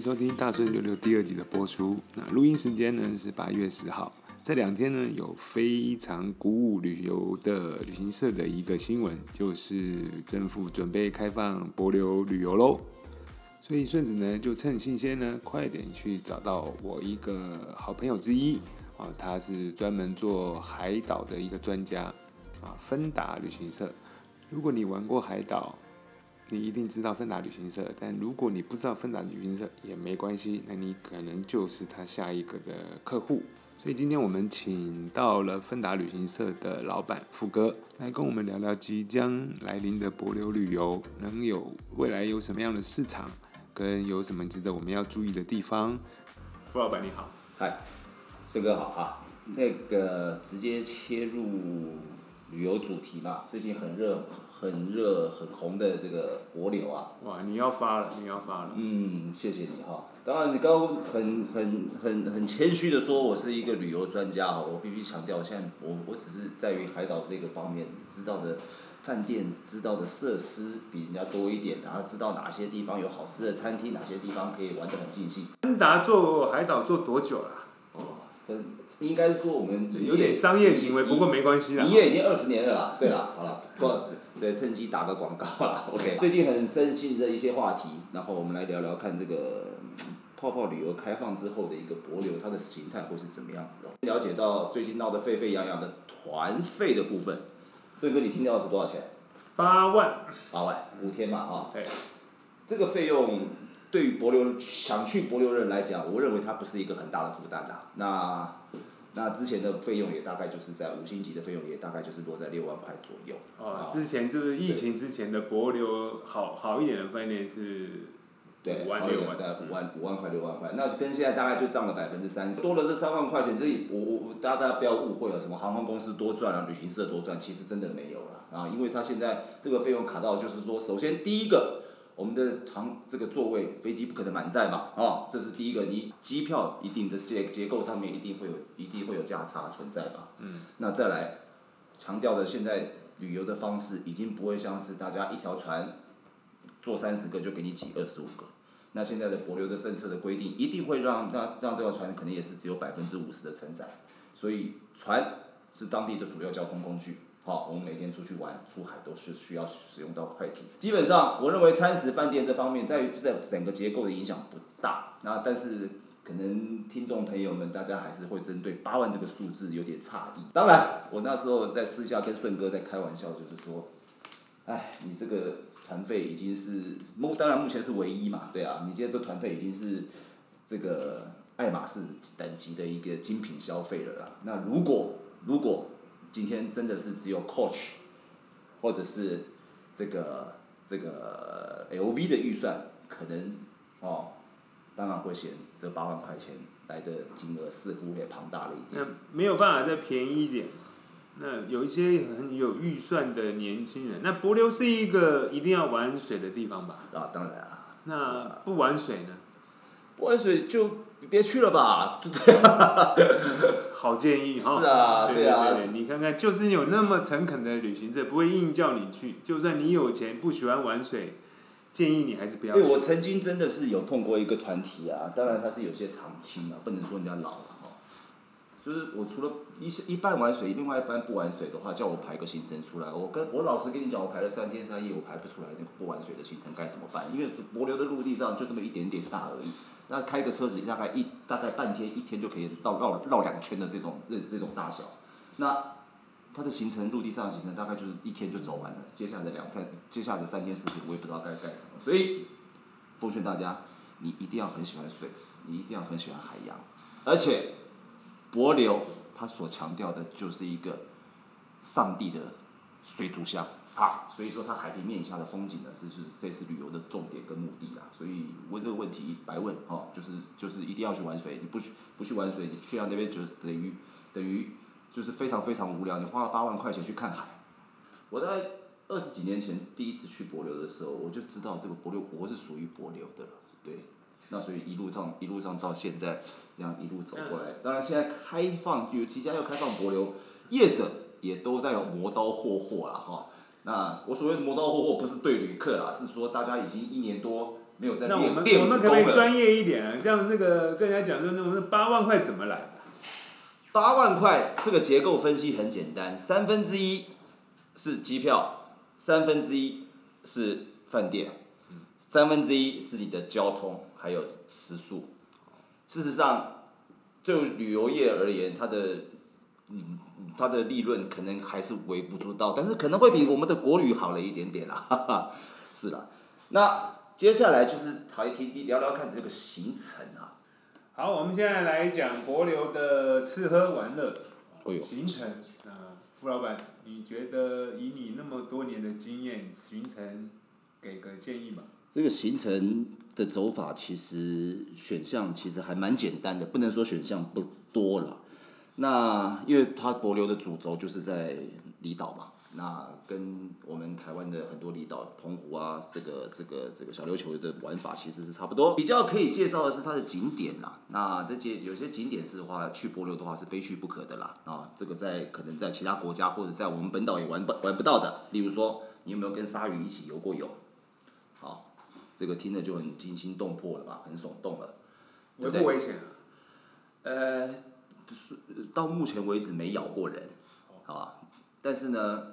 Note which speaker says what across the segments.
Speaker 1: 收听《大顺六六》第二集的播出。那录音时间呢是八月十号。这两天呢有非常鼓舞旅游的旅行社的一个新闻，就是政府准备开放博流旅游喽。所以顺子呢就趁新鲜呢，快点去找到我一个好朋友之一啊，他是专门做海岛的一个专家啊，芬达旅行社。如果你玩过海岛，你一定知道芬达旅行社，但如果你不知道芬达旅行社也没关系，那你可能就是他下一个的客户。所以今天我们请到了芬达旅行社的老板富哥来跟我们聊聊即将来临的博流旅游，能有未来有什么样的市场，跟有什么值得我们要注意的地方。傅老板你好，
Speaker 2: 嗨，孙哥好啊，那个直接切入旅游主题嘛，最近很热。很热很红的这个博流啊！
Speaker 1: 哇，你要发了，你要发了。
Speaker 2: 嗯，谢谢你哈。当然，你刚刚很很很很谦虚的说，我是一个旅游专家哈。我必须强调，现在我我只是在于海岛这个方面知道的饭店、知道的设施比人家多一点，然后知道哪些地方有好吃的餐厅，哪些地方可以玩得很尽兴。
Speaker 1: 芬达做海岛做多久了？
Speaker 2: 哦，跟应该说我们
Speaker 1: 有点商业行为，不过没关系啦。
Speaker 2: 营业已经二十年了啦。对啦，好了，不。对，趁机打个广告啦。OK，最近很盛行的一些话题，然后我们来聊聊看这个泡泡旅游开放之后的一个博流，它的形态会是怎么样子的？了解到最近闹得沸沸扬扬的团费的部分，对哥，你听到是多少钱？
Speaker 1: 八万。
Speaker 2: 八万，五天嘛啊。对。这个费用对于博流想去博流人来讲，我认为它不是一个很大的负担的。那。那之前的费用也大概就是在五星级的费用也大概就是落在六万块左右。
Speaker 1: 哦，之前就是疫情之前的博流好好一点的饭店是，
Speaker 2: 对，
Speaker 1: 五万
Speaker 2: 六万，在五万五万块六万块，那跟现在大概就涨了百分之三十，多了这三万块钱，这我我大家不要误会了，什么航空公司多赚了，旅行社多赚，其实真的没有了啊，因为他现在这个费用卡到就是说，首先第一个。我们的航这个座位，飞机不可能满载嘛，哦，这是第一个，你机票一定的结结构上面一定会有，一定会有价差存在嘛。嗯。那再来，强调的现在旅游的方式已经不会像是大家一条船坐三十个就给你挤二十五个，那现在的博流的政策的规定一定会让让让这条船可能也是只有百分之五十的承载，所以船是当地的主要交通工具。好，我们每天出去玩、出海都是需要使用到快艇。基本上，我认为餐食饭店这方面，在在整个结构的影响不大。那但是，可能听众朋友们大家还是会针对八万这个数字有点诧异。当然，我那时候在私下跟顺哥在开玩笑，就是说，哎，你这个团费已经是目，当然目前是唯一嘛，对啊，你现在这团费已经是这个爱马仕等级的一个精品消费了啦。那如果如果今天真的是只有 Coach，或者是这个这个 LV 的预算，可能哦，当然会嫌这八万块钱来的金额似乎也庞大了一点。
Speaker 1: 那没有办法再便宜一点。那有一些很有预算的年轻人，那柏流是一个一定要玩水的地方吧？
Speaker 2: 啊，当然啊。
Speaker 1: 那不玩水呢？
Speaker 2: 不玩水就。你别去了吧，对
Speaker 1: 好建议哈。
Speaker 2: 是啊，对啊。
Speaker 1: 你看看，就是有那么诚恳的旅行社，不会硬叫你去。就算你有钱，不喜欢玩水，建议你还是不要。
Speaker 2: 对，我曾经真的是有碰过一个团体啊，当然他是有些长青啊，不能说人家老了哈。就是我除了一一半玩水，另外一半不玩水的话，叫我排个行程出来。我跟我老实跟你讲，我排了三天三夜，我排不出来那个不玩水的行程该怎么办？因为柏流的陆地上就这么一点点大而已。那开个车子大概一大概半天一天就可以绕绕绕两圈的这种这这种大小，那它的行程陆地上的行程大概就是一天就走完了，接下来的两三接下来的三天四天我也不知道该干什么，所以奉劝大家，你一定要很喜欢水，你一定要很喜欢海洋，而且柏流它所强调的就是一个上帝的水族箱。啊，所以说它海平面以下的风景呢，是是这次旅游的重点跟目的啦。所以问这个问题白问哦，就是就是一定要去玩水，你不去不去玩水，你去到那边就等于等于就是非常非常无聊。你花了八万块钱去看海，我在二十几年前第一次去柏流的时候，我就知道这个柏流国是属于柏流的，对。那所以一路上一路上到现在这样一路走过来，当然现在开放有即将要开放柏流，业者也都在磨刀霍霍了哈。那我所谓的磨刀霍霍不是对旅客啦，是说大家已经一年多没有在
Speaker 1: 那我们
Speaker 2: 练练
Speaker 1: 我们
Speaker 2: 武功了。
Speaker 1: 可不可以专业一点啊？这样那个跟人家讲说，那我们八万块怎么来的？
Speaker 2: 八万块这个结构分析很简单，三分之一是机票，三分之一是饭店，三分之一是你的交通还有食宿。事实上，就旅游业而言，它的嗯它的利润可能还是微不足道，但是可能会比我们的国旅好了一点点啦，哈哈，是啦。那接下来就是台提提聊聊看这个行程啊，
Speaker 1: 好，我们现在来讲博流的吃喝玩乐
Speaker 2: 哎呦
Speaker 1: 行程。啊，傅老板，你觉得以你那么多年的经验，行程给个建议吧？
Speaker 2: 这个行程的走法其实选项其实还蛮简单的，不能说选项不多了。那因为它博流的主轴就是在离岛嘛，那跟我们台湾的很多离岛，澎湖啊，这个这个这个小琉球的玩法其实是差不多。比较可以介绍的是它的景点啦。那这些有些景点是的话，去博流的话是非去不可的啦。啊，这个在可能在其他国家或者在我们本岛也玩不玩不到的。例如说，你有没有跟鲨鱼一起游过泳？好，这个听着就很惊心动魄了吧，很耸动了。对
Speaker 1: 危
Speaker 2: 不
Speaker 1: 危险啊？
Speaker 2: 呃，是到目前为止没咬过人，啊，但是呢，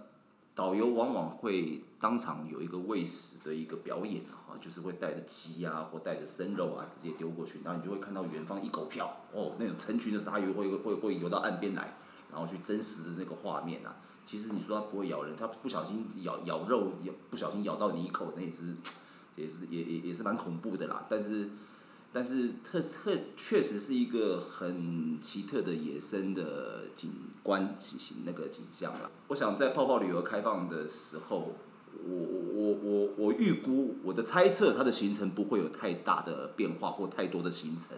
Speaker 2: 导游往往会当场有一个喂食的一个表演啊，就是会带着鸡啊或带着生肉啊直接丢过去，然后你就会看到远方一狗票哦，那种成群的鲨鱼会会会游到岸边来，然后去真实的那个画面啊。其实你说它不会咬人，它不小心咬咬肉，咬不小心咬到你一口，那也是也是也也也是蛮恐怖的啦。但是但是特特确实是一个很奇特的野生的景观景形那个景象啦。我想在泡泡旅游开放的时候，我我我我我预估我的猜测，它的行程不会有太大的变化或太多的行程，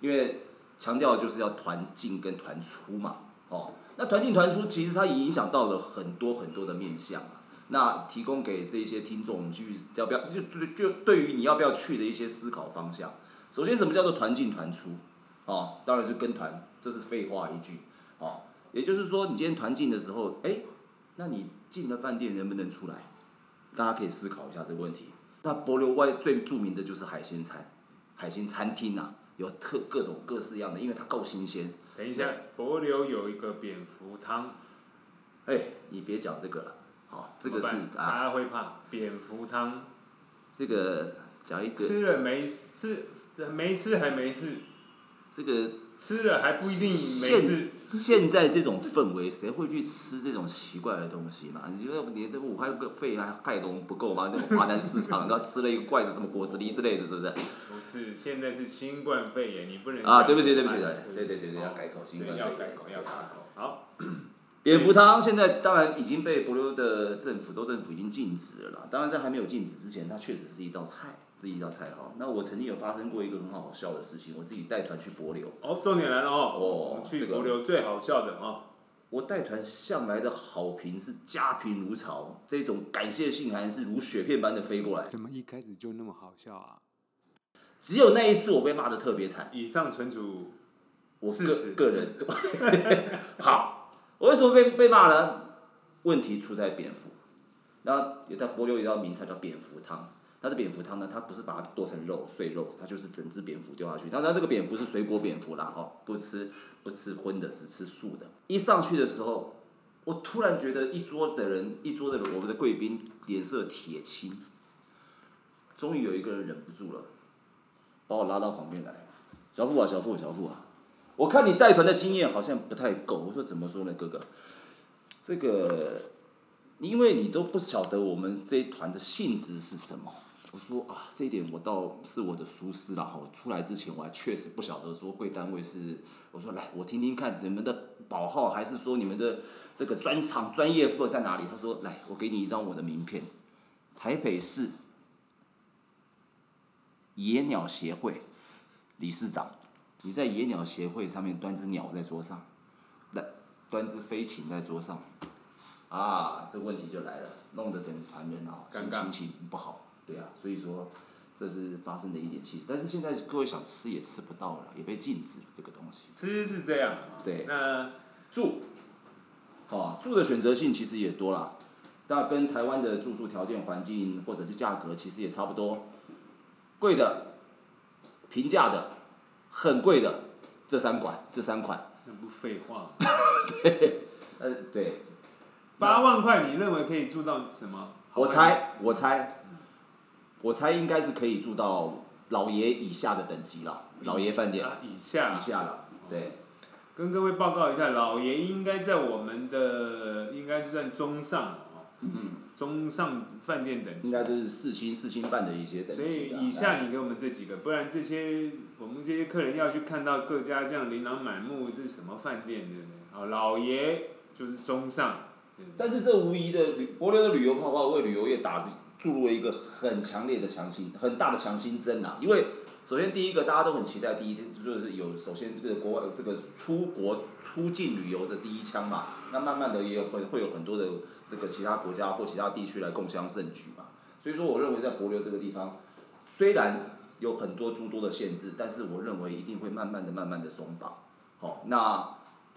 Speaker 2: 因为强调就是要团进跟团出嘛，哦，那团进团出其实它影响到了很多很多的面向啊。那提供给这些听众去要不要就就就对于你要不要去的一些思考方向。首先，什么叫做团进团出？哦，当然是跟团，这是废话一句。哦，也就是说，你今天团进的时候，哎，那你进了饭店能不能出来？大家可以思考一下这个问题。那博流外最著名的就是海鲜餐，海鲜餐厅呐、有特各种各式样的，因为它够新鲜。
Speaker 1: 等一下，博流有一个蝙蝠汤，
Speaker 2: 哎，你别讲这个了，好、这个是
Speaker 1: 啊大
Speaker 2: 啊，
Speaker 1: 家会怕蝙蝠汤，
Speaker 2: 这个讲一个，
Speaker 1: 吃了没吃，没吃还没事，
Speaker 2: 这个
Speaker 1: 吃了还不一定没事。
Speaker 2: 现在这种氛围，谁会去吃这种奇怪的东西嘛？你觉得你这武汉个肺还害东不够吗？那种华南市场，然后吃了一个怪的什么果子梨之类的，是不是？
Speaker 1: 不是，现在是新冠肺炎，你不能
Speaker 2: 啊，对不起，对不起，
Speaker 1: 哎
Speaker 2: 对对对对，要改口，新
Speaker 1: 对
Speaker 2: 冠肺炎
Speaker 1: 要改口，要改口。好，
Speaker 2: 蝙蝠汤现在当然已经被博流的政府州政府已经禁止了啦。当然在还没有禁止之前，它确实是一道菜，是一道菜哈。那我曾经有发生过一个很好笑的事情，我自己带团去博流，
Speaker 1: 哦，重点来了哦，
Speaker 2: 哦
Speaker 1: 我去
Speaker 2: 这个
Speaker 1: 博流最好笑的哦，
Speaker 2: 我带团向来的好评是家贫如潮，这种感谢信函是如雪片般的飞过来。
Speaker 1: 怎么一开始就那么好笑啊？
Speaker 2: 只有那一次我被骂的特别惨，
Speaker 1: 以上纯属
Speaker 2: 我个个人 好，我为什么被被骂呢？问题出在蝙蝠。那有在博流有一道名菜叫蝙蝠汤，它的蝙蝠汤呢，它不是把它剁成肉碎肉，它就是整只蝙蝠丢下去。当然这个蝙蝠是水果蝙蝠啦，哈，不吃 不吃荤的，只吃素的。一上去的时候，我突然觉得一桌的人，一桌的我们的贵宾脸色铁青。终于有一个人忍不住了，把我拉到旁边来，小付啊，小付，小付啊，我看你带团的经验好像不太够。我说怎么说呢，哥哥？这个，因为你都不晓得我们这一团的性质是什么。我说啊，这一点我倒是我的疏失了哈。我出来之前我还确实不晓得说贵单位是，我说来我听听看你们的保号还是说你们的这个专场专业课在哪里？他说来，我给你一张我的名片，台北市野鸟协会理事长。你在野鸟协会上面端只鸟在桌上，来端只飞禽在桌上，啊，这问题就来了，弄得整个团人啊
Speaker 1: 心
Speaker 2: 心情不好，对啊，所以说这是发生的一点气，但是现在各位想吃也吃不到了，也被禁止了这个东西。
Speaker 1: 吃是这样，
Speaker 2: 对
Speaker 1: 那
Speaker 2: 住，哦，住的选择性其实也多啦，那跟台湾的住宿条件、环境或者是价格其实也差不多。贵的、平价的、很贵的，这三款，这三款。
Speaker 1: 那不废话。
Speaker 2: 呃，对。
Speaker 1: 八万块，你认为可以住到什么？
Speaker 2: 我猜，我猜，我猜应该是可以住到老爷以下的等级了，老爷饭店。
Speaker 1: 以下。
Speaker 2: 以下了，对。
Speaker 1: 跟各位报告一下，老爷应该在我们的，应该是在中上哦。嗯。中上饭店等级。
Speaker 2: 应该是四星、四星半的一些等级。
Speaker 1: 所以以下你给我们这几个，不然这些我们这些客人要去看到各家这样琳琅满目，这是什么饭店？对不对？哦，老爷就是中上。
Speaker 2: 但是这无疑的旅，博流的旅游泡泡为旅游业打注入了一个很强烈的强心、很大的强心针呐。因为首先第一个大家都很期待，第一就是有首先这个国外这个出国出境旅游的第一枪嘛。那慢慢的也有会会有很多的这个其他国家或其他地区来共襄盛举嘛。所以说，我认为在国流这个地方，虽然有很多诸多的限制，但是我认为一定会慢慢的、慢慢的松绑。好，那。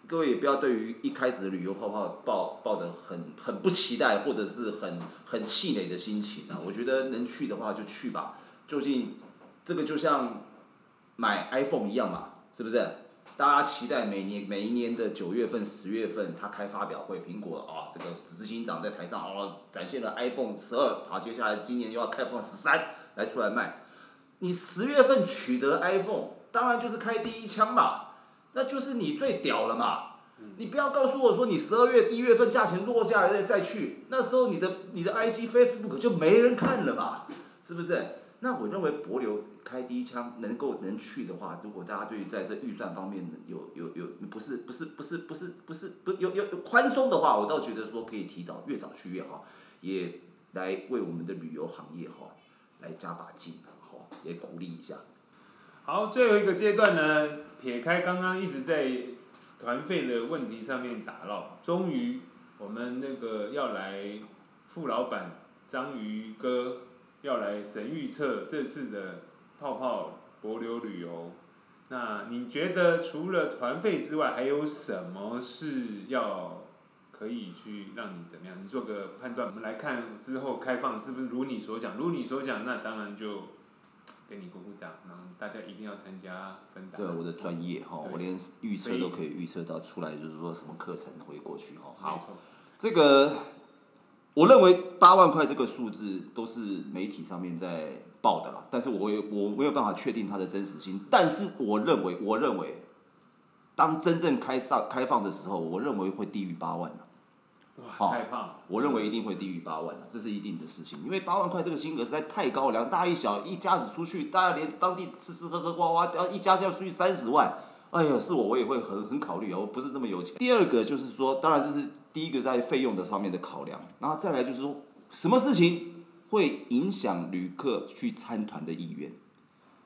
Speaker 2: 各位也不要对于一开始的旅游泡泡抱抱的很很不期待或者是很很气馁的心情啊！我觉得能去的话就去吧。究竟这个就像买 iPhone 一样嘛，是不是？大家期待每年每一年的九月份、十月份它开发表会，苹果啊这个执行长在台上哦展现了 iPhone 十二，好，接下来今年又要开放十三来出来卖。你十月份取得 iPhone，当然就是开第一枪嘛。那就是你最屌了嘛！你不要告诉我说你十二月一月份价钱落下来再再去，那时候你的你的 IG Facebook 就没人看了嘛，是不是？那我认为博流开第一枪能够能去的话，如果大家对在这预算方面有有有不是不是不是不是不是不有有宽松的话，我倒觉得说可以提早越早去越好，也来为我们的旅游行业哈来加把劲，好也鼓励一下。
Speaker 1: 好，最后一个阶段呢，撇开刚刚一直在团费的问题上面打闹，终于我们那个要来副老板章鱼哥要来神预测这次的泡泡博流旅游。那你觉得除了团费之外，还有什么是要可以去让你怎么样？你做个判断。我们来看之后开放是不是如你所讲？如你所讲，那当然就。给你鼓鼓掌，然后大家一定要参加分享。
Speaker 2: 对，我的专业哈，我连预测都可以预测到出来，就是说什么课程会过去哈。好，这个我认为八万块这个数字都是媒体上面在报的啦，但是我有我没有办法确定它的真实性。但是我认为，我认为当真正开上开放的时候，我认为会低于八万的。
Speaker 1: 太胖，
Speaker 2: 我认为一定会低于八万的，这是一定的事情。因为八万块这个金额实在太高，两大一小一家子出去，大家连当地吃吃喝喝花花，一家子要出去三十万，哎呀，是我我也会很很考虑啊，我不是这么有钱。第二个就是说，当然这是第一个在费用的方面的考量，然后再来就是说，什么事情会影响旅客去参团的意愿？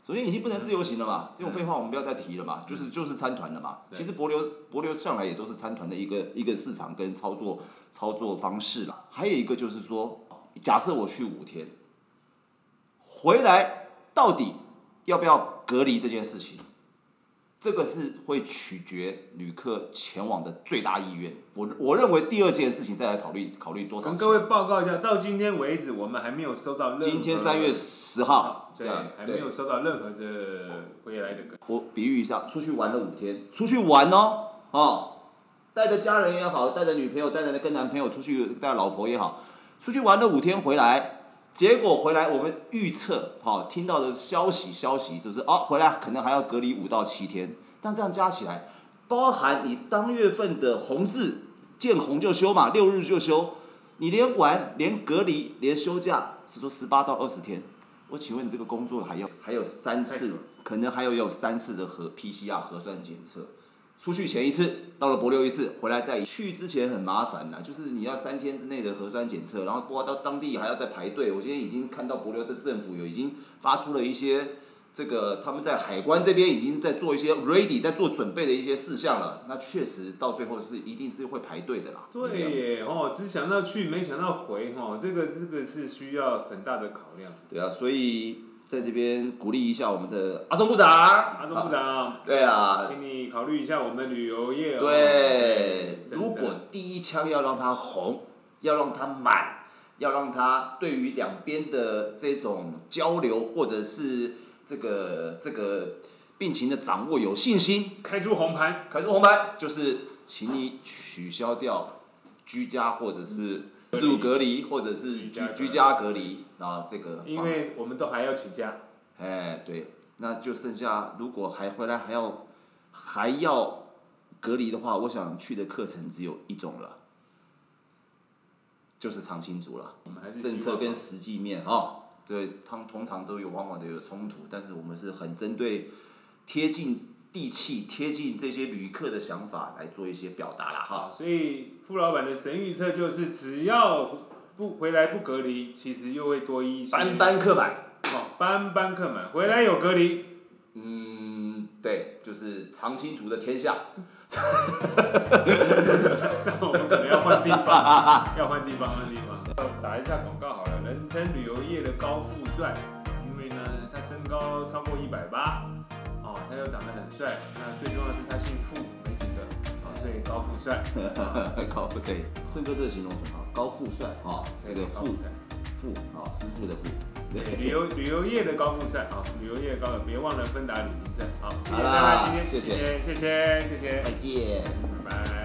Speaker 2: 首先已经不能自由行了嘛，这种废话我们不要再提了嘛，就是就是参团了嘛。其实博流博流向来也都是参团的一个一个市场跟操作操作方式啦。还有一个就是说，假设我去五天，回来到底要不要隔离这件事情？这个是会取决旅客前往的最大意愿。我我认为第二件事情再来考虑考虑多少。
Speaker 1: 跟各位报告一下，到今天为止，我们还没有收到任何。
Speaker 2: 今天三月十号，
Speaker 1: 对，还没有收到任何的回来的。
Speaker 2: 我比喻一下，出去玩了五天，出去玩哦，哦，带着家人也好，带着女朋友，带着跟男朋友出去，带老婆也好，出去玩了五天回来。结果回来，我们预测，好听到的消息，消息就是哦，回来可能还要隔离五到七天。但这样加起来，包含你当月份的红字见红就休嘛，六日就休，你连玩、连隔离、连休假，是说十八到二十天。我请问你这个工作还要还有三次，可能还有有三次的核 PCR 核酸检测。出去前一次，到了博流一次，回来再去之前很麻烦呐，就是你要三天之内的核酸检测，然后过到当地还要再排队。我今天已经看到博流这政府有已经发出了一些这个他们在海关这边已经在做一些 ready 在做准备的一些事项了。那确实到最后是一定是会排队的啦。
Speaker 1: 对耶，哦，只想到去没想到回哦，这个这个是需要很大的考量。
Speaker 2: 对啊，所以。在这边鼓励一下我们的阿中部长。
Speaker 1: 阿中部长。
Speaker 2: 对啊。
Speaker 1: 请你考虑一下我们旅游业
Speaker 2: 对，如果第一枪要让它红，要让它满，要让它对于两边的这种交流或者是这个这个病情的掌握有信心。
Speaker 1: 开出红盘，
Speaker 2: 开出红盘就是请你取消掉居家或者是自我隔离或者是居
Speaker 1: 居家隔离
Speaker 2: 啊这个。
Speaker 1: 因为我们都还要请假。
Speaker 2: 哎，对，那就剩下如果还回来还要还要隔离的话，我想去的课程只有一种了，就是常青组了。
Speaker 1: 我们还是
Speaker 2: 政策跟实际面啊，对，通通常都有往往都有冲突，但是我们是很针对贴近地气、贴近这些旅客的想法来做一些表达啦哈。
Speaker 1: 所以傅老板的神预测就是，只要不回来不隔离，其实又会多一些
Speaker 2: 班班客满，
Speaker 1: 哦，班班客满，回来有隔离，
Speaker 2: 嗯，对，就是常青族的天下。
Speaker 1: 那我们可能要换地方，要换地方，换地方。打一下广告好了，人称旅游业的高富帅，因为呢，他身高超过一百八，哦，他又长得很帅，那最重要的是他姓傅，对高富帅。
Speaker 2: 高不可以辉哥这个形容很好高富帅啊这个富
Speaker 1: 仔富
Speaker 2: 啊师傅的富
Speaker 1: 对旅游旅游业的高富帅啊旅游业高别忘了芬达旅行社。好谢谢大家今天谢谢谢谢谢谢。
Speaker 2: 再见。
Speaker 1: 拜拜。